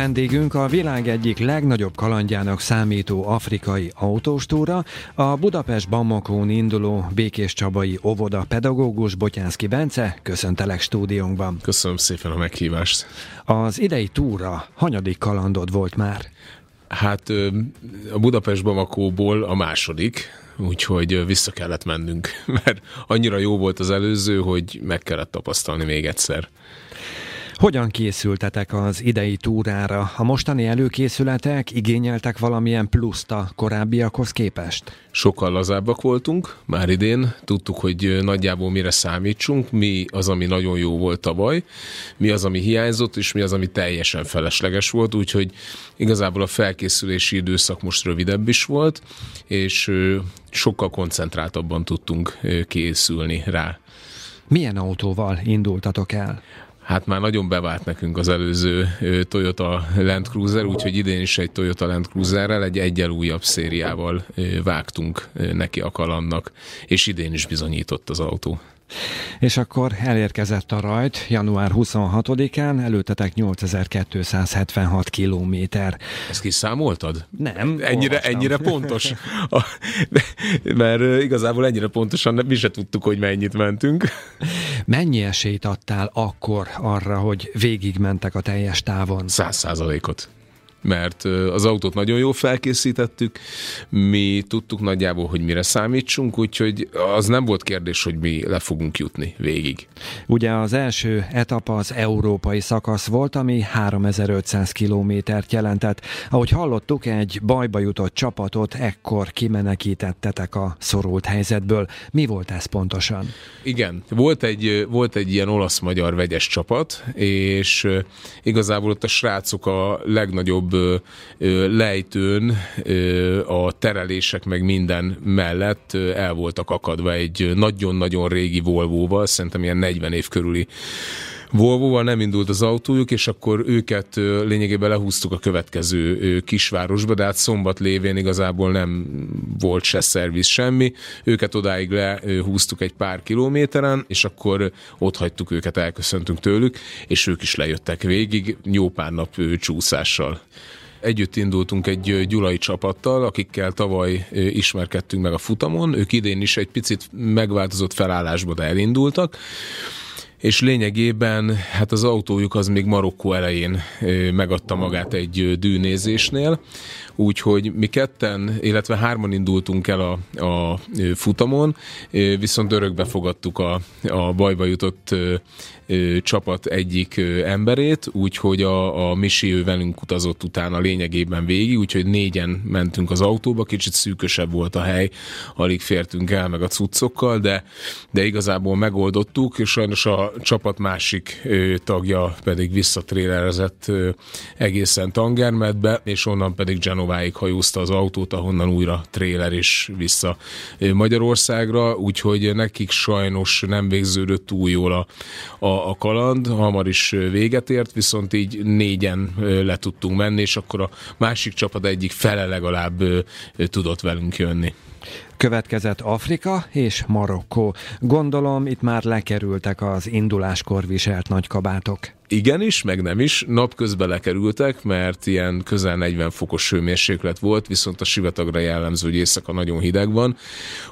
Vendégünk a világ egyik legnagyobb kalandjának számító afrikai autóstúra, a Budapest Bammakón induló Békés Csabai óvoda pedagógus Botyánszki Bence, köszöntelek stúdiónkban. Köszönöm szépen a meghívást. Az idei túra hanyadik kalandod volt már? Hát a Budapest Bamakóból a második, úgyhogy vissza kellett mennünk, mert annyira jó volt az előző, hogy meg kellett tapasztalni még egyszer. Hogyan készültetek az idei túrára? A mostani előkészületek igényeltek valamilyen pluszt a korábbiakhoz képest? Sokkal lazábbak voltunk már idén, tudtuk, hogy nagyjából mire számítsunk, mi az, ami nagyon jó volt tavaly, mi az, ami hiányzott, és mi az, ami teljesen felesleges volt, úgyhogy igazából a felkészülési időszak most rövidebb is volt, és sokkal koncentráltabban tudtunk készülni rá. Milyen autóval indultatok el? Hát már nagyon bevált nekünk az előző Toyota Land Cruiser, úgyhogy idén is egy Toyota Land Cruiserrel, egy egyel újabb szériával vágtunk neki a kalannak, és idén is bizonyított az autó. És akkor elérkezett a rajt január 26-án, előtetek 8276 kilométer. Ezt kiszámoltad? Nem. Ennyire, ennyire pontos? A, mert igazából ennyire pontosan mi se tudtuk, hogy mennyit mentünk. Mennyi esélyt adtál akkor arra, hogy végigmentek a teljes távon? Száz százalékot mert az autót nagyon jól felkészítettük, mi tudtuk nagyjából, hogy mire számítsunk, úgyhogy az nem volt kérdés, hogy mi le fogunk jutni végig. Ugye az első etap az európai szakasz volt, ami 3500 kilométert jelentett. Ahogy hallottuk, egy bajba jutott csapatot ekkor kimenekítettetek a szorult helyzetből. Mi volt ez pontosan? Igen, volt egy, volt egy ilyen olasz-magyar vegyes csapat, és igazából ott a srácok a legnagyobb nagyobb lejtőn a terelések meg minden mellett el voltak akadva egy nagyon-nagyon régi Volvo-val, szerintem ilyen 40 év körüli Volvo-val nem indult az autójuk, és akkor őket lényegében lehúztuk a következő kisvárosba, de hát szombat lévén igazából nem volt se szerviz semmi. Őket odáig lehúztuk egy pár kilométeren, és akkor ott hagytuk őket, elköszöntünk tőlük, és ők is lejöttek végig, jó pár nap csúszással. Együtt indultunk egy gyulai csapattal, akikkel tavaly ismerkedtünk meg a futamon. Ők idén is egy picit megváltozott felállásba, de elindultak és lényegében hát az autójuk az még Marokkó elején megadta magát egy dűnézésnél, úgyhogy mi ketten, illetve hárman indultunk el a, a futamon, viszont örökbe fogadtuk a, a bajba jutott csapat egyik emberét, úgyhogy a, a Misi ő velünk utazott utána lényegében végig, úgyhogy négyen mentünk az autóba, kicsit szűkösebb volt a hely, alig fértünk el meg a cuccokkal, de, de igazából megoldottuk, és sajnos a csapat másik tagja pedig visszatrélerezett egészen Tangermedbe, és onnan pedig Genováig hajózta az autót, ahonnan újra tréler is vissza Magyarországra, úgyhogy nekik sajnos nem végződött túl jól a, a, a kaland, hamar is véget ért, viszont így négyen le tudtunk menni, és akkor a másik csapat egyik fele legalább tudott velünk jönni. Következett Afrika és Marokkó. Gondolom, itt már lekerültek az induláskor viselt nagykabátok. Igenis, meg nem is. Napközben lekerültek, mert ilyen közel 40 fokos hőmérséklet volt, viszont a sivatagra jellemző, hogy éjszaka nagyon hideg van,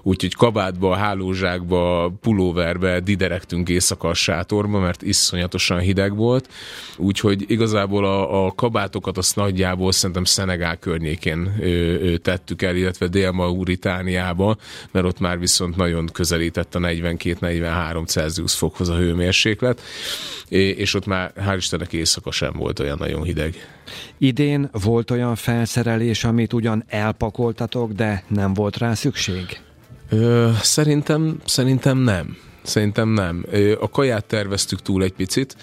úgyhogy kabátba, hálózsákba, pulóverbe diderektünk éjszaka a sátorba, mert iszonyatosan hideg volt, úgyhogy igazából a, a kabátokat azt nagyjából szerintem Szenegál környékén ö, ö, tettük el, illetve Dél-Mauritániába, mert ott már viszont nagyon közelített a 42-43 Celsius fokhoz a hőmérséklet, és ott már hál' Istennek éjszaka sem volt olyan nagyon hideg. Idén volt olyan felszerelés, amit ugyan elpakoltatok, de nem volt rá szükség? Ö, szerintem, szerintem nem. Szerintem nem. A kaját terveztük túl egy picit.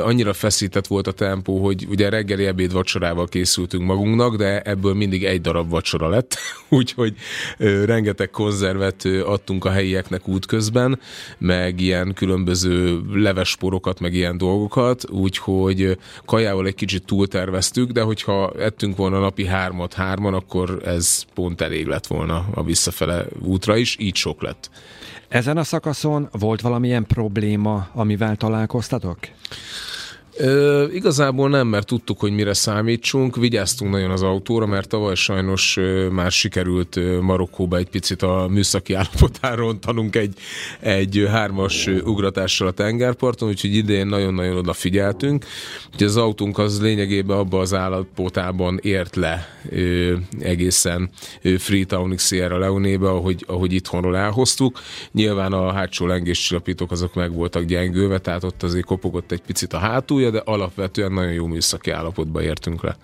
Annyira feszített volt a tempó, hogy ugye reggeli ebéd vacsorával készültünk magunknak, de ebből mindig egy darab vacsora lett, úgyhogy rengeteg konzervet adtunk a helyieknek útközben, meg ilyen különböző levesporokat, meg ilyen dolgokat, úgyhogy kajával egy kicsit túlterveztük, de hogyha ettünk volna napi hármat hárman, akkor ez pont elég lett volna a visszafele útra is, így sok lett. Ezen a szakaszon volt valamilyen probléma, amivel találkoztatok? Ö, igazából nem, mert tudtuk, hogy mire számítsunk. Vigyáztunk nagyon az autóra, mert tavaly sajnos már sikerült Marokkóba egy picit a műszaki állapotáról rontanunk egy, egy hármas ugratással a tengerparton, úgyhogy idén nagyon-nagyon odafigyeltünk. Úgyhogy az autónk az lényegében abban az állapotában ért le ö, egészen Freetownig Sierra Leone-be, ahogy, ahogy itthonról elhoztuk. Nyilván a hátsó lengéscsillapítók azok meg voltak gyengülve, tehát ott azért kopogott egy picit a hátulja, de alapvetően nagyon jó műszaki állapotba értünk le.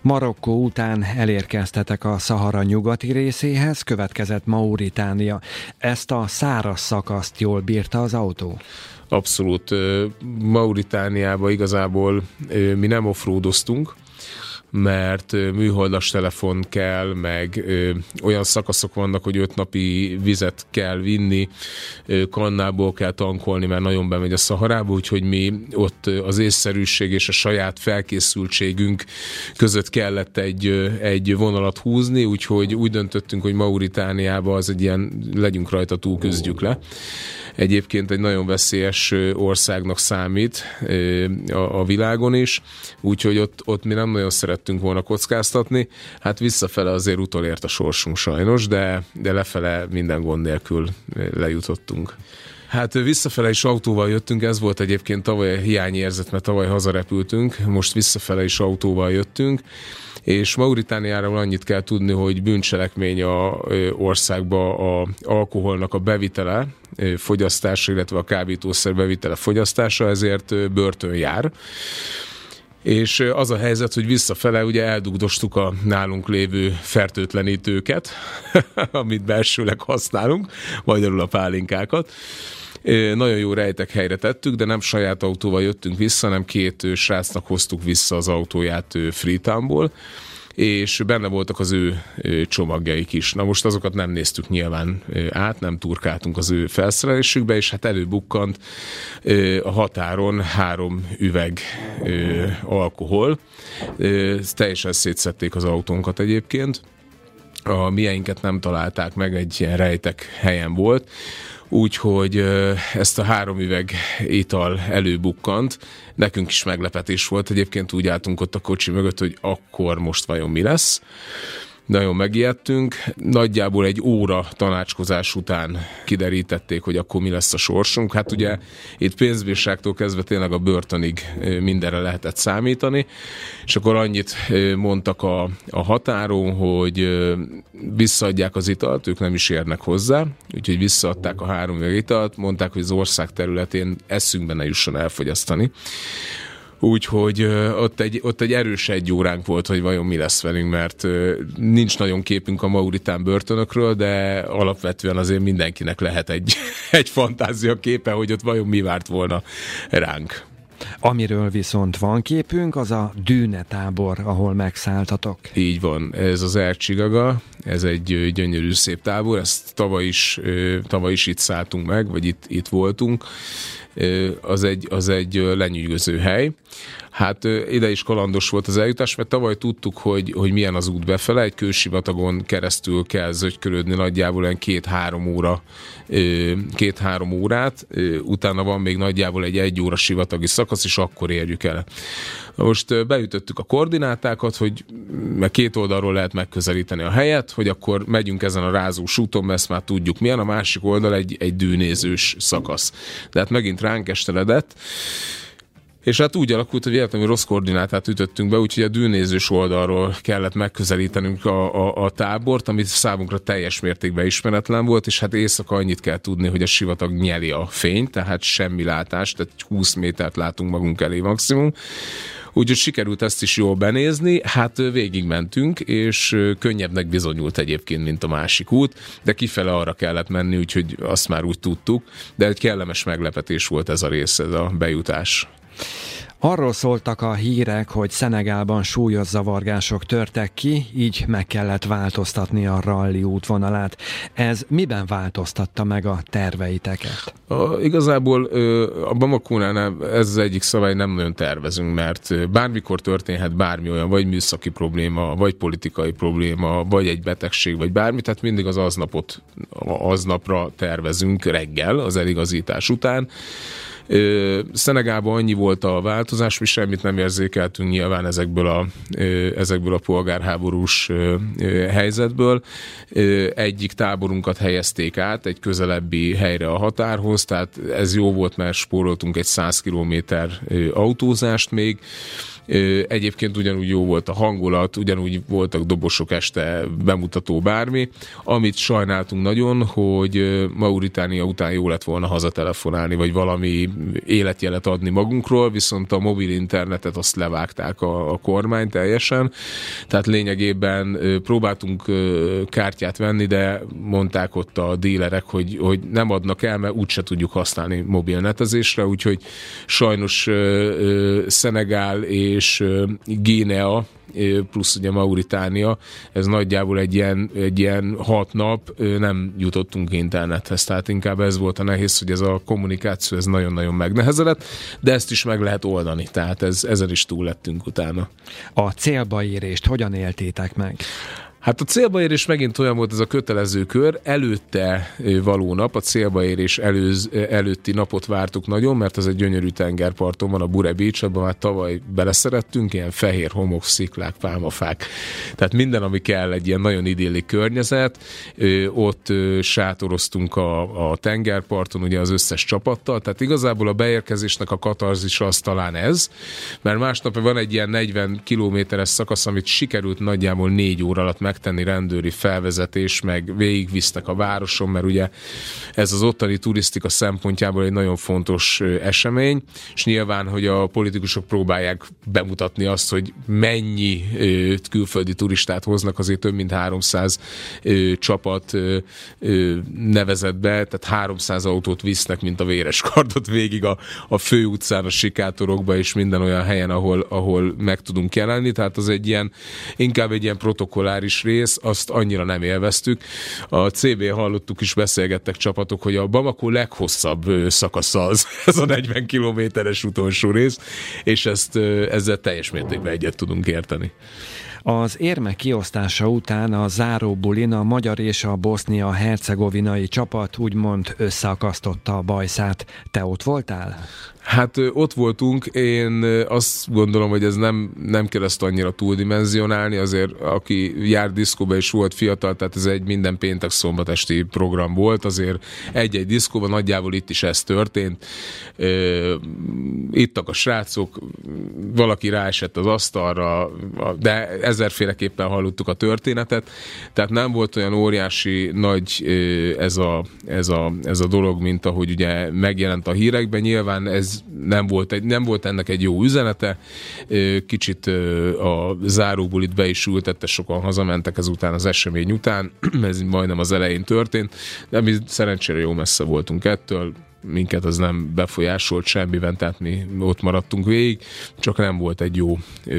Marokkó után elérkeztetek a Szahara nyugati részéhez, következett Mauritánia. Ezt a száraz szakaszt jól bírta az autó? Abszolút. Mauritániába igazából mi nem offroadoztunk, mert műholdas telefon kell, meg ö, olyan szakaszok vannak, hogy öt napi vizet kell vinni, ö, kannából kell tankolni, mert nagyon bemegy a szaharába, úgyhogy mi ott az észszerűség és a saját felkészültségünk között kellett egy, egy vonalat húzni, úgyhogy úgy döntöttünk, hogy Mauritániába az egy ilyen, legyünk rajta túl, küzdjük le. Egyébként egy nagyon veszélyes országnak számít a, a világon is, úgyhogy ott, ott mi nem nagyon szerettünk volna kockáztatni. Hát visszafele azért utolért a sorsunk sajnos, de, de lefele minden gond nélkül lejutottunk. Hát visszafele is autóval jöttünk, ez volt egyébként tavaly hiányérzet, mert tavaly hazarepültünk, most visszafele is autóval jöttünk, és Mauritániáról annyit kell tudni, hogy bűncselekmény a országba a alkoholnak a bevitele, fogyasztása, illetve a kábítószer bevitele fogyasztása, ezért börtön jár és az a helyzet, hogy visszafele ugye eldugdostuk a nálunk lévő fertőtlenítőket, amit belsőleg használunk, magyarul a pálinkákat, nagyon jó rejtek helyre tettük, de nem saját autóval jöttünk vissza, hanem két srácnak hoztuk vissza az autóját Freetownból, és benne voltak az ő csomagjaik is. Na most azokat nem néztük nyilván át, nem turkáltunk az ő felszerelésükbe, és hát előbukkant a határon három üveg alkohol. Teljesen szétszették az autónkat egyébként. A mieinket nem találták meg, egy ilyen rejtek helyen volt úgyhogy ezt a három üveg ital előbukkant. Nekünk is meglepetés volt, egyébként úgy álltunk ott a kocsi mögött, hogy akkor most vajon mi lesz nagyon megijedtünk. Nagyjából egy óra tanácskozás után kiderítették, hogy akkor mi lesz a sorsunk. Hát ugye itt pénzbírságtól kezdve tényleg a börtönig mindenre lehetett számítani, és akkor annyit mondtak a, a határon, hogy visszaadják az italt, ők nem is érnek hozzá, úgyhogy visszaadták a három italt, mondták, hogy az ország területén eszünkbe ne jusson elfogyasztani. Úgyhogy ott egy, ott egy erős egy óránk volt, hogy vajon mi lesz velünk, mert nincs nagyon képünk a Mauritán börtönökről, de alapvetően azért mindenkinek lehet egy, egy fantázia képe, hogy ott vajon mi várt volna ránk. Amiről viszont van képünk, az a Dűne tábor, ahol megszálltatok. Így van, ez az Ercsigaga, ez egy gyönyörű szép tábor, ezt tavaly is, tavaly is itt szálltunk meg, vagy itt, itt voltunk az egy, az egy lenyűgöző hely. Hát ide is kalandos volt az eljutás, mert tavaly tudtuk, hogy, hogy milyen az út befele, egy kősivatagon keresztül kell zögykörödni nagyjából olyan két-három óra, két-három órát, utána van még nagyjából egy egy óra sivatagi szakasz, és akkor érjük el. Most beütöttük a koordinátákat, hogy meg két oldalról lehet megközelíteni a helyet, hogy akkor megyünk ezen a rázós úton, mert ezt már tudjuk milyen, a másik oldal egy, egy dűnézős szakasz. De hát megint ránk esteledett, és hát úgy alakult, hogy véletlenül rossz koordinátát ütöttünk be, úgyhogy a dűnézős oldalról kellett megközelítenünk a, a, a tábort, amit számunkra teljes mértékben ismeretlen volt, és hát éjszaka annyit kell tudni, hogy a sivatag nyeli a fényt, tehát semmi látás, tehát 20 métert látunk magunk elé maximum. Úgyhogy sikerült ezt is jól benézni, hát végigmentünk, és könnyebbnek bizonyult egyébként, mint a másik út, de kifele arra kellett menni, úgyhogy azt már úgy tudtuk, de egy kellemes meglepetés volt ez a rész, ez a bejutás. Arról szóltak a hírek, hogy Szenegálban súlyos zavargások törtek ki, így meg kellett változtatni a ralli útvonalát. Ez miben változtatta meg a terveiteket? A, igazából a Bamakónál ez az egyik szabály, nem nagyon tervezünk, mert bármikor történhet bármi olyan, vagy műszaki probléma, vagy politikai probléma, vagy egy betegség, vagy bármi, tehát mindig az aznapot, aznapra tervezünk reggel, az eligazítás után Szenegában annyi volt a változás, mi semmit nem érzékeltünk nyilván ezekből a, ezekből a polgárháborús helyzetből. Egyik táborunkat helyezték át egy közelebbi helyre a határhoz, tehát ez jó volt, mert spóroltunk egy 100 kilométer autózást még, Egyébként ugyanúgy jó volt a hangulat, ugyanúgy voltak dobosok este, bemutató bármi. Amit sajnáltunk nagyon, hogy Mauritánia után jó lett volna hazatelefonálni, vagy valami életjelet adni magunkról, viszont a mobil internetet azt levágták a, a kormány teljesen. Tehát lényegében próbáltunk kártyát venni, de mondták ott a dílerek, hogy, hogy nem adnak el, mert úgyse tudjuk használni mobilnetezésre, úgyhogy sajnos Szenegál és és Guinea plusz ugye Mauritánia, ez nagyjából egy ilyen, egy ilyen hat nap nem jutottunk internethez, tehát inkább ez volt a nehéz, hogy ez a kommunikáció ez nagyon-nagyon megnehezedett, de ezt is meg lehet oldani, tehát ez, ezen is túl lettünk utána. A célba érést hogyan éltétek meg? Hát a célba érés megint olyan volt ez a kötelező kör, előtte való nap, a célba érés előz, előtti napot vártuk nagyon, mert az egy gyönyörű tengerparton van, a Bure Beach, abban már tavaly beleszerettünk, ilyen fehér homok, sziklák, pálmafák, tehát minden, ami kell, egy ilyen nagyon idilli környezet, ott sátoroztunk a, a tengerparton, ugye az összes csapattal, tehát igazából a beérkezésnek a katarzis az talán ez, mert másnap van egy ilyen 40 kilométeres szakasz, amit sikerült nagyjából négy óra alatt meg megtenni rendőri felvezetés, meg végigvisznek a városon, mert ugye ez az ottani turisztika szempontjából egy nagyon fontos esemény, és nyilván, hogy a politikusok próbálják bemutatni azt, hogy mennyi külföldi turistát hoznak, azért több mint 300 csapat nevezett be, tehát 300 autót visznek, mint a véres kardot végig a, a főutcán, a sikátorokba és minden olyan helyen, ahol, ahol meg tudunk jelenni, tehát az egy ilyen, inkább egy ilyen protokolláris rész, azt annyira nem élveztük. A CB hallottuk is, beszélgettek csapatok, hogy a Bamako leghosszabb szakasza az, ez a 40 kilométeres utolsó rész, és ezt ezzel teljes mértékben egyet tudunk érteni. Az érme kiosztása után a záróbulin a magyar és a bosznia-hercegovinai csapat úgymond összeakasztotta a bajszát. Te ott voltál? Hát ott voltunk, én azt gondolom, hogy ez nem, nem kell ezt annyira túldimenzionálni, azért aki jár diszkóba és volt fiatal, tehát ez egy minden péntek szombat esti program volt, azért egy-egy diszkóban nagyjából itt is ez történt. Ittak a srácok, valaki ráesett az asztalra, de ezerféleképpen hallottuk a történetet, tehát nem volt olyan óriási nagy ez a, ez a, ez a dolog, mint ahogy ugye megjelent a hírekben, nyilván ez nem volt, egy, nem volt ennek egy jó üzenete. Kicsit a záróból itt be is ültette, sokan hazamentek ezután az esemény után, ez majdnem az elején történt, de mi szerencsére jó messze voltunk ettől, minket az nem befolyásolt semmiben, tehát mi ott maradtunk végig, csak nem volt egy jó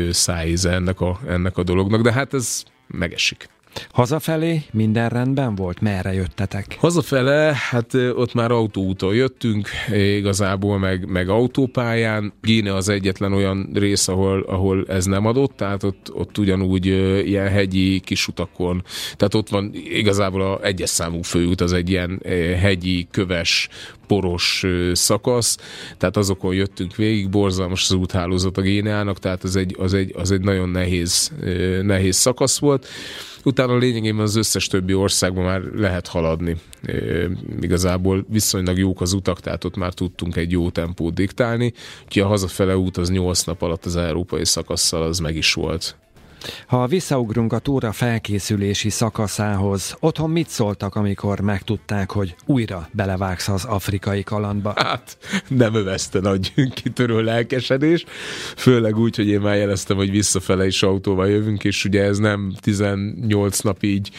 szájíze ennek a, ennek a dolognak, de hát ez megesik. Hazafelé minden rendben volt? Merre jöttetek? Hazafele, hát ott már autóúton jöttünk, igazából meg, meg autópályán. Gíne az egyetlen olyan rész, ahol, ahol ez nem adott, tehát ott, ott ugyanúgy ilyen hegyi kisutakon, tehát ott van igazából a egyes számú főút, az egy ilyen hegyi, köves, poros szakasz, tehát azokon jöttünk végig, borzalmas az úthálózat a Géneának, tehát az egy, az egy, az egy nagyon nehéz, nehéz szakasz volt utána lényegében az összes többi országban már lehet haladni. E, igazából viszonylag jók az utak, tehát ott már tudtunk egy jó tempót diktálni, úgyhogy a hazafele út az 8 nap alatt az európai szakasszal az meg is volt. Ha visszaugrunk a túra felkészülési szakaszához, otthon mit szóltak, amikor megtudták, hogy újra belevágsz az afrikai kalandba? Hát nem övezte nagy kitörő lelkesedés, főleg úgy, hogy én már jeleztem, hogy visszafele is autóval jövünk, és ugye ez nem 18 nap így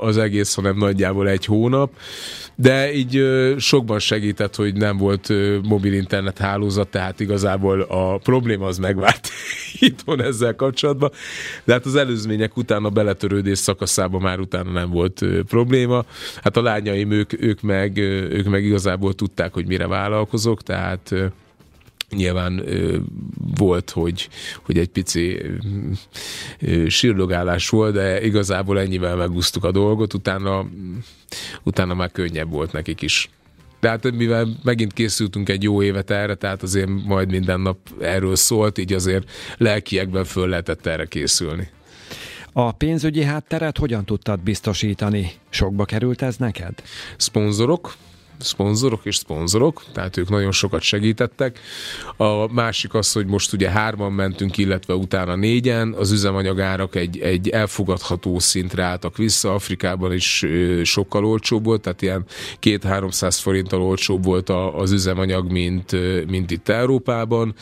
az egész, hanem nagyjából egy hónap de így sokban segített, hogy nem volt mobil internet hálózat, tehát igazából a probléma az megvárt itthon ezzel kapcsolatban, de hát az előzmények után a beletörődés szakaszában már utána nem volt probléma. Hát a lányaim, ők, ők, meg, ők meg igazából tudták, hogy mire vállalkozok, tehát Nyilván ö, volt, hogy, hogy egy pici ö, sírdogálás volt, de igazából ennyivel megúsztuk a dolgot, utána, utána már könnyebb volt nekik is. De hát mivel megint készültünk egy jó évet erre, tehát azért majd minden nap erről szólt, így azért lelkiekben föl lehetett erre készülni. A pénzügyi hátteret hogyan tudtad biztosítani? Sokba került ez neked? Szponzorok, szponzorok és szponzorok, tehát ők nagyon sokat segítettek. A másik az, hogy most ugye hárman mentünk, illetve utána négyen, az üzemanyagárak egy, egy elfogadható szintre álltak vissza, Afrikában is sokkal olcsóbb volt, tehát ilyen két-háromszáz forinttal olcsóbb volt az üzemanyag, mint, mint itt Európában.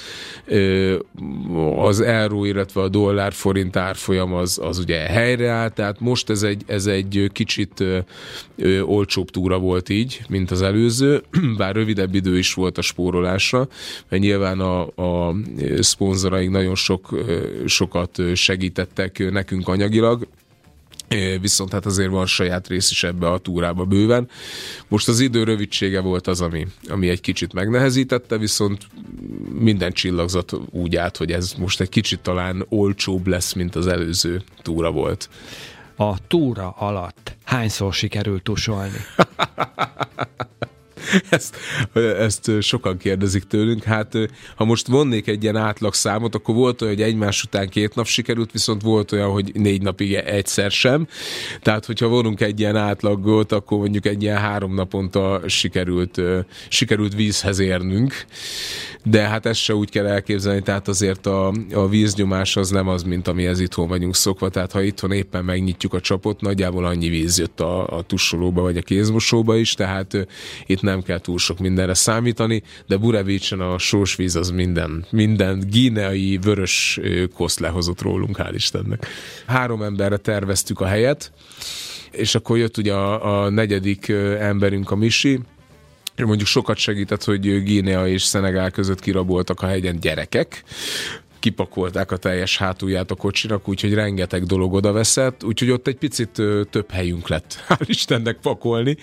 Az euró, illetve a dollár forint árfolyam az, az ugye helyreállt, tehát most ez egy, ez egy kicsit olcsóbb túra volt így, mint az előző, bár rövidebb idő is volt a spórolásra, mert nyilván a, a szponzoraink nagyon sok, sokat segítettek nekünk anyagilag, viszont hát azért van saját rész is ebbe a túrába bőven. Most az idő rövidsége volt az, ami, ami egy kicsit megnehezítette, viszont minden csillagzat úgy állt, hogy ez most egy kicsit talán olcsóbb lesz, mint az előző túra volt. A túra alatt hányszor sikerült tusolni? ezt, ezt sokan kérdezik tőlünk. Hát ha most vonnék egy ilyen átlag számot, akkor volt olyan, hogy egymás után két nap sikerült, viszont volt olyan, hogy négy napig egyszer sem. Tehát, hogyha vonunk egy ilyen átlagot, akkor mondjuk egy ilyen három naponta sikerült, sikerült vízhez érnünk. De hát ezt se úgy kell elképzelni, tehát azért a, a víznyomás az nem az, mint ami ez itthon vagyunk szokva. Tehát ha itthon éppen megnyitjuk a csapot, nagyjából annyi víz jött a, a tusolóba vagy a kézmosóba is, tehát itt nem kell túl sok mindenre számítani, de Burevicsen a sósvíz az minden, minden gíneai vörös koszt lehozott rólunk, hál' Istennek. Három emberre terveztük a helyet, és akkor jött ugye a, a negyedik emberünk, a Misi, mondjuk sokat segített, hogy Guinea és Szenegál között kiraboltak a hegyen gyerekek, kipakolták a teljes hátulját a kocsinak, úgyhogy rengeteg dolog oda veszett, úgyhogy ott egy picit több helyünk lett, hál' Istennek pakolni,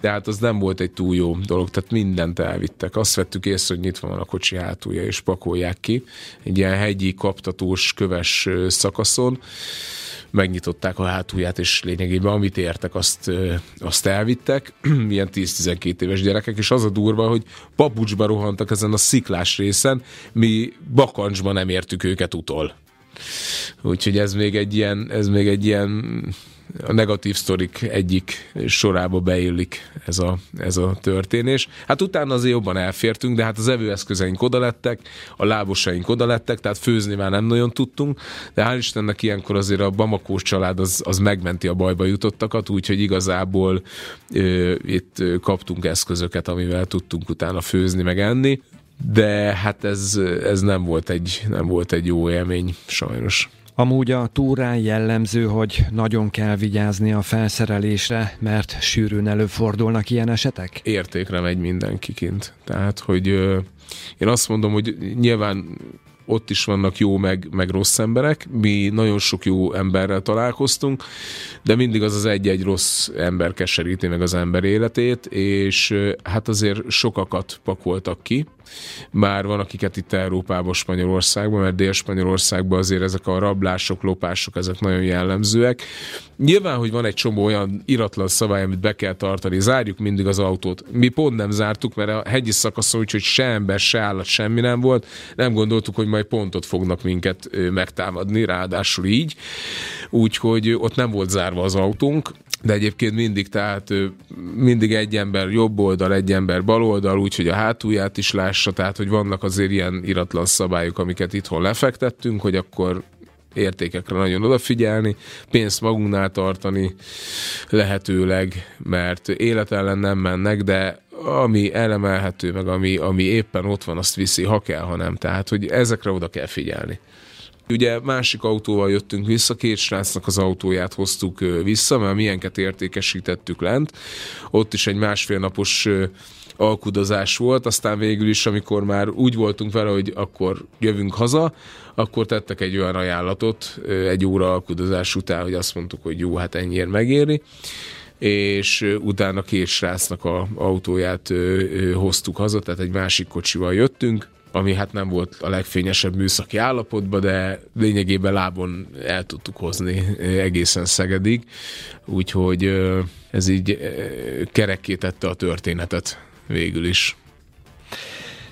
de hát az nem volt egy túl jó dolog, tehát mindent elvittek. Azt vettük észre, hogy nyitva van a kocsi hátulja, és pakolják ki, egy ilyen hegyi, kaptatós, köves szakaszon, megnyitották a hátulját, és lényegében amit értek, azt, azt elvittek, ilyen 10-12 éves gyerekek, és az a durva, hogy papucsba rohantak ezen a sziklás részen, mi bakancsban nem értük őket utol. Úgyhogy ez még egy ilyen, ez még egy ilyen a negatív sztorik egyik sorába beillik ez a, ez a történés. Hát utána azért jobban elfértünk, de hát az evőeszközeink oda lettek, a lábosaink oda lettek, tehát főzni már nem nagyon tudtunk, de hál' Istennek ilyenkor azért a Bamakós család az, az megmenti a bajba jutottakat, úgyhogy igazából ö, itt kaptunk eszközöket, amivel tudtunk utána főzni, meg enni de hát ez, ez nem, volt egy, nem volt egy jó élmény, sajnos. Amúgy a túrán jellemző, hogy nagyon kell vigyázni a felszerelésre, mert sűrűn előfordulnak ilyen esetek? Értékre megy mindenki kint. Tehát, hogy én azt mondom, hogy nyilván ott is vannak jó meg, meg rossz emberek. Mi nagyon sok jó emberrel találkoztunk, de mindig az az egy-egy rossz ember keseríti meg az ember életét, és hát azért sokakat pakoltak ki. Már van, akiket itt Európában, Spanyolországban, mert Dél-Spanyolországban azért ezek a rablások, lopások, ezek nagyon jellemzőek. Nyilván, hogy van egy csomó olyan iratlan szabály, amit be kell tartani, zárjuk mindig az autót. Mi pont nem zártuk, mert a hegyi szakaszon úgyhogy se ember, se állat, semmi nem volt. Nem gondoltuk, hogy majd pontot fognak minket megtámadni, ráadásul így. Úgyhogy ott nem volt zárva az autónk de egyébként mindig, tehát mindig egy ember jobb oldal, egy ember bal oldal, úgyhogy a hátulját is lássa, tehát hogy vannak azért ilyen iratlan szabályok, amiket itthon lefektettünk, hogy akkor értékekre nagyon odafigyelni, pénzt magunknál tartani lehetőleg, mert élet ellen nem mennek, de ami elemelhető, meg ami, ami éppen ott van, azt viszi, ha kell, ha nem. Tehát, hogy ezekre oda kell figyelni. Ugye másik autóval jöttünk vissza, két srácnak az autóját hoztuk vissza, mert milyenket értékesítettük lent. Ott is egy másfél napos alkudozás volt, aztán végül is, amikor már úgy voltunk vele, hogy akkor jövünk haza, akkor tettek egy olyan ajánlatot egy óra alkudozás után, hogy azt mondtuk, hogy jó, hát ennyiért megéri és utána két srácnak a autóját hoztuk haza, tehát egy másik kocsival jöttünk, ami hát nem volt a legfényesebb műszaki állapotban, de lényegében lábon el tudtuk hozni egészen Szegedig, úgyhogy ez így kerekké tette a történetet végül is.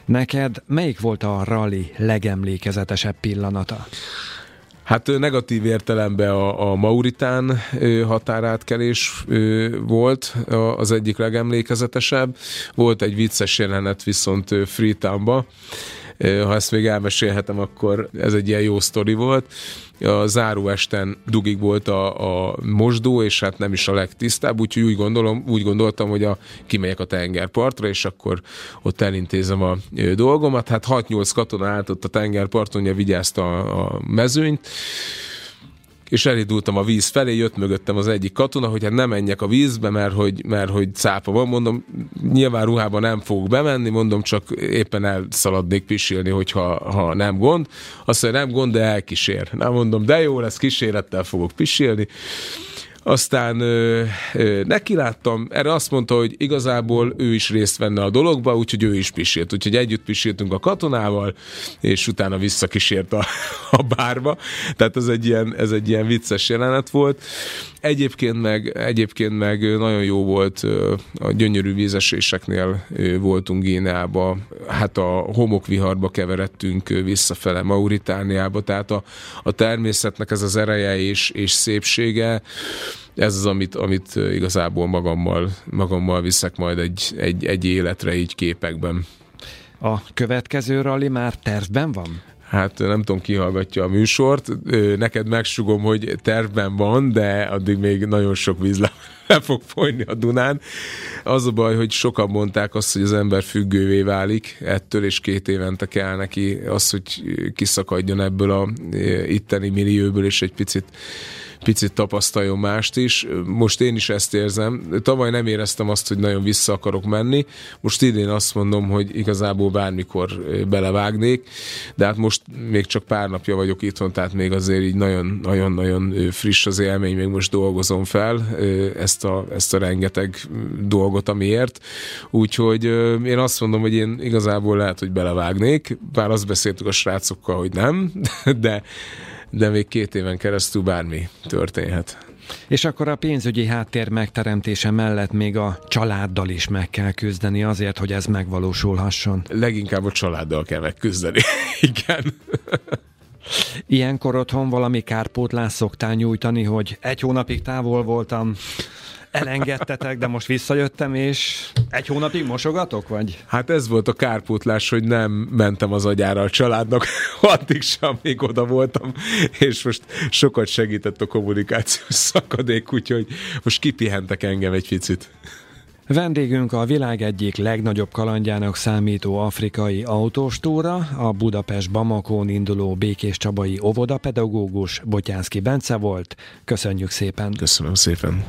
Neked melyik volt a rally legemlékezetesebb pillanata? Hát negatív értelemben a, a Mauritán határátkelés volt az egyik legemlékezetesebb. Volt egy vicces jelenet viszont Freetownba, ha ezt még elmesélhetem, akkor ez egy ilyen jó sztori volt. A záróesten dugig volt a, a mosdó, és hát nem is a legtisztább, úgyhogy úgy, gondolom, úgy gondoltam, hogy a, kimegyek a tengerpartra, és akkor ott elintézem a dolgomat. Hát 6-8 katona állt ott a tengerparton, ugye vigyázta a, a mezőnyt, és elindultam a víz felé, jött mögöttem az egyik katona, hogy hát nem menjek a vízbe, mert hogy, mert hogy cápa van, mondom, nyilván ruhában nem fogok bemenni, mondom, csak éppen elszaladnék pisilni, hogyha ha nem gond. Azt mondja, nem gond, de elkísér. Nem mondom, de jó lesz, kísérettel fogok pisilni. Aztán ö, ö, neki láttam, erre azt mondta, hogy igazából ő is részt venne a dologba, úgyhogy ő is pisilt. Úgyhogy együtt pisiltünk a katonával, és utána visszakísért a, a bárba. Tehát ez egy, ilyen, ez egy ilyen vicces jelenet volt. Egyébként meg, egyébként meg nagyon jó volt a gyönyörű vízeséseknél voltunk Géneába, hát a homokviharba keveredtünk visszafele Mauritániába, tehát a, a természetnek ez az ereje és, és szépsége, ez az, amit, amit igazából magammal, magammal viszek majd egy, egy, egy életre így képekben. A következő rally már tervben van? Hát nem tudom, ki hallgatja a műsort. Neked megsugom, hogy tervben van, de addig még nagyon sok víz le, fog folyni a Dunán. Az a baj, hogy sokan mondták azt, hogy az ember függővé válik ettől, és két évente kell neki az, hogy kiszakadjon ebből a itteni millióból, és egy picit picit tapasztaljon mást is. Most én is ezt érzem. Tavaly nem éreztem azt, hogy nagyon vissza akarok menni. Most idén azt mondom, hogy igazából bármikor belevágnék, de hát most még csak pár napja vagyok itthon, tehát még azért így nagyon-nagyon friss az élmény, még most dolgozom fel ezt a, ezt a rengeteg dolgot, amiért. Úgyhogy én azt mondom, hogy én igazából lehet, hogy belevágnék, bár azt beszéltük a srácokkal, hogy nem, de de még két éven keresztül bármi történhet. És akkor a pénzügyi háttér megteremtése mellett még a családdal is meg kell küzdeni azért, hogy ez megvalósulhasson. Leginkább a családdal kell megküzdeni. Igen. Ilyenkor otthon valami kárpótlást szoktál nyújtani, hogy egy hónapig távol voltam, elengedtetek, de most visszajöttem, és egy hónapig mosogatok, vagy? Hát ez volt a kárpótlás, hogy nem mentem az agyára a családnak, addig sem, még oda voltam, és most sokat segített a kommunikációs szakadék, úgyhogy most kipihentek engem egy picit. Vendégünk a világ egyik legnagyobb kalandjának számító afrikai autóstúra, a Budapest Bamakón induló Békés Csabai óvodapedagógus Botyánszki Bence volt. Köszönjük szépen! Köszönöm szépen!